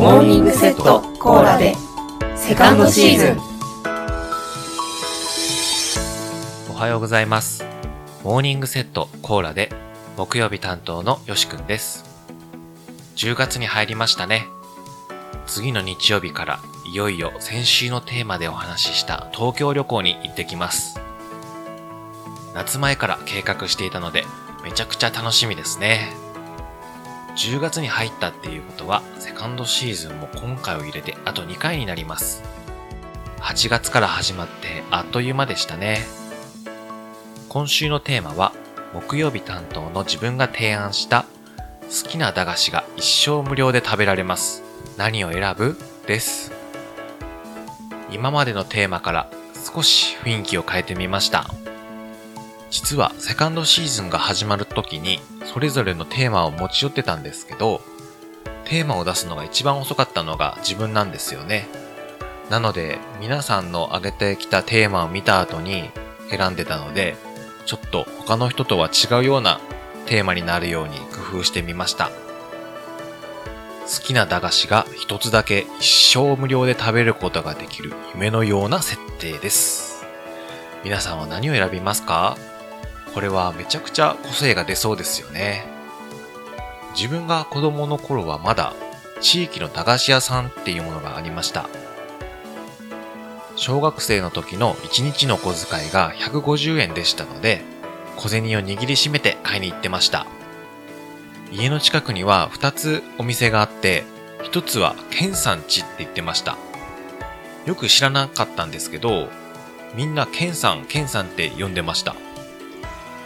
モーニングセットコーラでセカンドシーズンおはようございます。モーニングセットコーラで木曜日担当のよしくんです。10月に入りましたね。次の日曜日からいよいよ先週のテーマでお話しした東京旅行に行ってきます。夏前から計画していたのでめちゃくちゃ楽しみですね。10月に入ったっていうことはセカンドシーズンも今回を入れてあと2回になります。8月から始まってあっという間でしたね。今週のテーマは木曜日担当の自分が提案した好きな駄菓子が一生無料で食べられます。何を選ぶ？です。今までのテーマから少し雰囲気を変えてみました。実はセカンドシーズンが始まる時にそれぞれのテーマを持ち寄ってたんですけど、テーマを出すのが一番遅かったのが自分なんですよね。なので皆さんの挙げてきたテーマを見た後に選んでたので、ちょっと他の人とは違うようなテーマになるように工夫してみました。好きな駄菓子が一つだけ一生無料で食べることができる夢のような設定です。皆さんは何を選びますか？これはめちゃくちゃ個性が出そうですよね。自分が子供の頃はまだ地域の駄菓子屋さんっていうものがありました。小学生の時の1日の小遣いが150円でしたので、小銭を握りしめて買いに行ってました。家の近くには2つお店があって、1つはケンさんちって言ってました。よく知らなかったんですけど、みんなケンさん、ケンさんって呼んでました。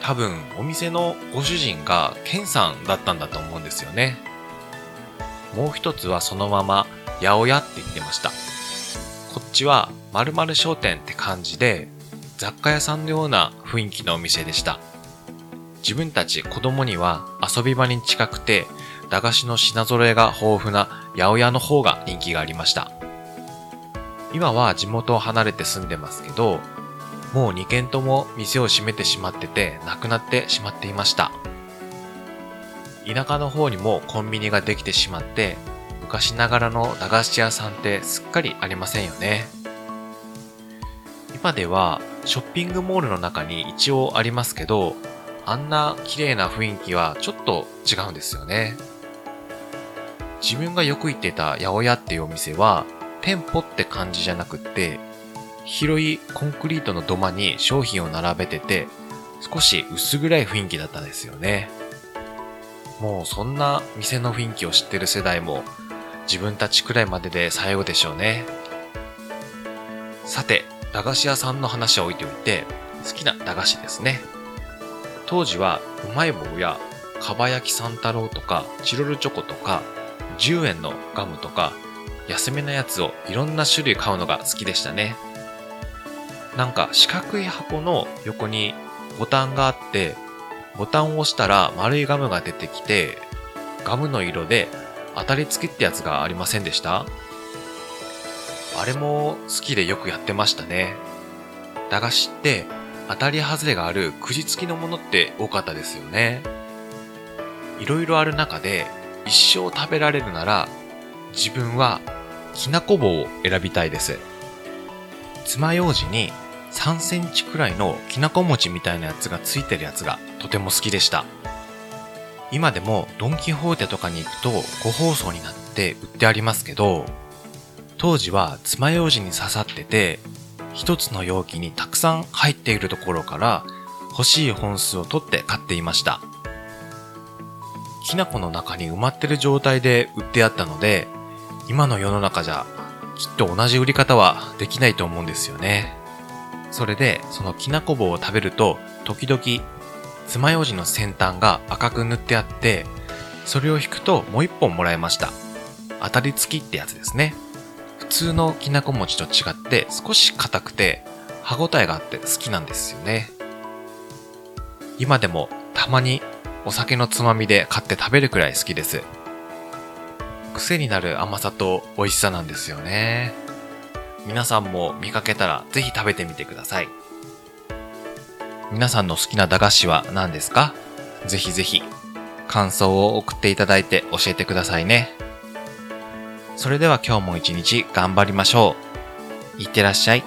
多分、お店のご主人がケンさんだったんだと思うんですよね。もう一つはそのまま、八百屋って言ってました。こっちは〇〇商店って感じで雑貨屋さんのような雰囲気のお店でした。自分たち子供には遊び場に近くて駄菓子の品揃えが豊富な八百屋の方が人気がありました。今は地元を離れて住んでますけど、もう2軒とも店を閉めてしまっててなくなってしまっていました。田舎の方にもコンビニができてしまって昔ながらの駄菓子屋さんってすっかりありませんよね。今ではショッピングモールの中に一応ありますけど、あんな綺麗な雰囲気はちょっと違うんですよね。自分がよく行ってた八百屋っていうお店は、店舗って感じじゃなくって、広いコンクリートの土間に商品を並べてて、少し薄暗い雰囲気だったんですよね。もうそんな店の雰囲気を知ってる世代も自分たちくらいまでで最後でしょうね。さて、駄菓子屋さんの話は置いておいて、好きな駄菓子ですね。当時は、うまい棒や、かば焼き三太郎とか、チロルチョコとか、10円のガムとか、安めなやつをいろんな種類買うのが好きでしたね。なんか四角い箱の横にボタンがあって、ボタンを押したら丸いガムが出てきて、ガムの色で当たり付きってやつがありませんでした？あれも好きでよくやってましたね。駄菓子って当たり外れがあるくじ付きのものって多かったですよね。いろいろある中で一生食べられるなら自分はきなこ棒を選びたいです。爪楊枝に3センチくらいのきなこ餅みたいなやつがついてるやつがとても好きでした。今でもドンキホーテとかに行くと個包装になって売ってありますけど、当時は爪楊枝に刺さってて、一つの容器にたくさん入っているところから欲しい本数を取って買っていました。きな粉の中に埋まってる状態で売ってあったので、今の世の中じゃきっと同じ売り方はできないと思うんですよね。それで、そのきなこ棒を食べると、時々、爪楊枝の先端が赤く塗ってあって、それを引くともう一本もらえました。当たり付きってやつですね。普通のきなこ餅と違って少し硬くて歯ごたえがあって好きなんですよね。今でもたまにお酒のつまみで買って食べるくらい好きです。癖になる甘さと美味しさなんですよね。皆さんも見かけたらぜひ食べてみてください。皆さんの好きな駄菓子は何ですか？ぜひぜひ感想を送っていただいて教えてくださいね。それでは今日も一日頑張りましょう。いってらっしゃい。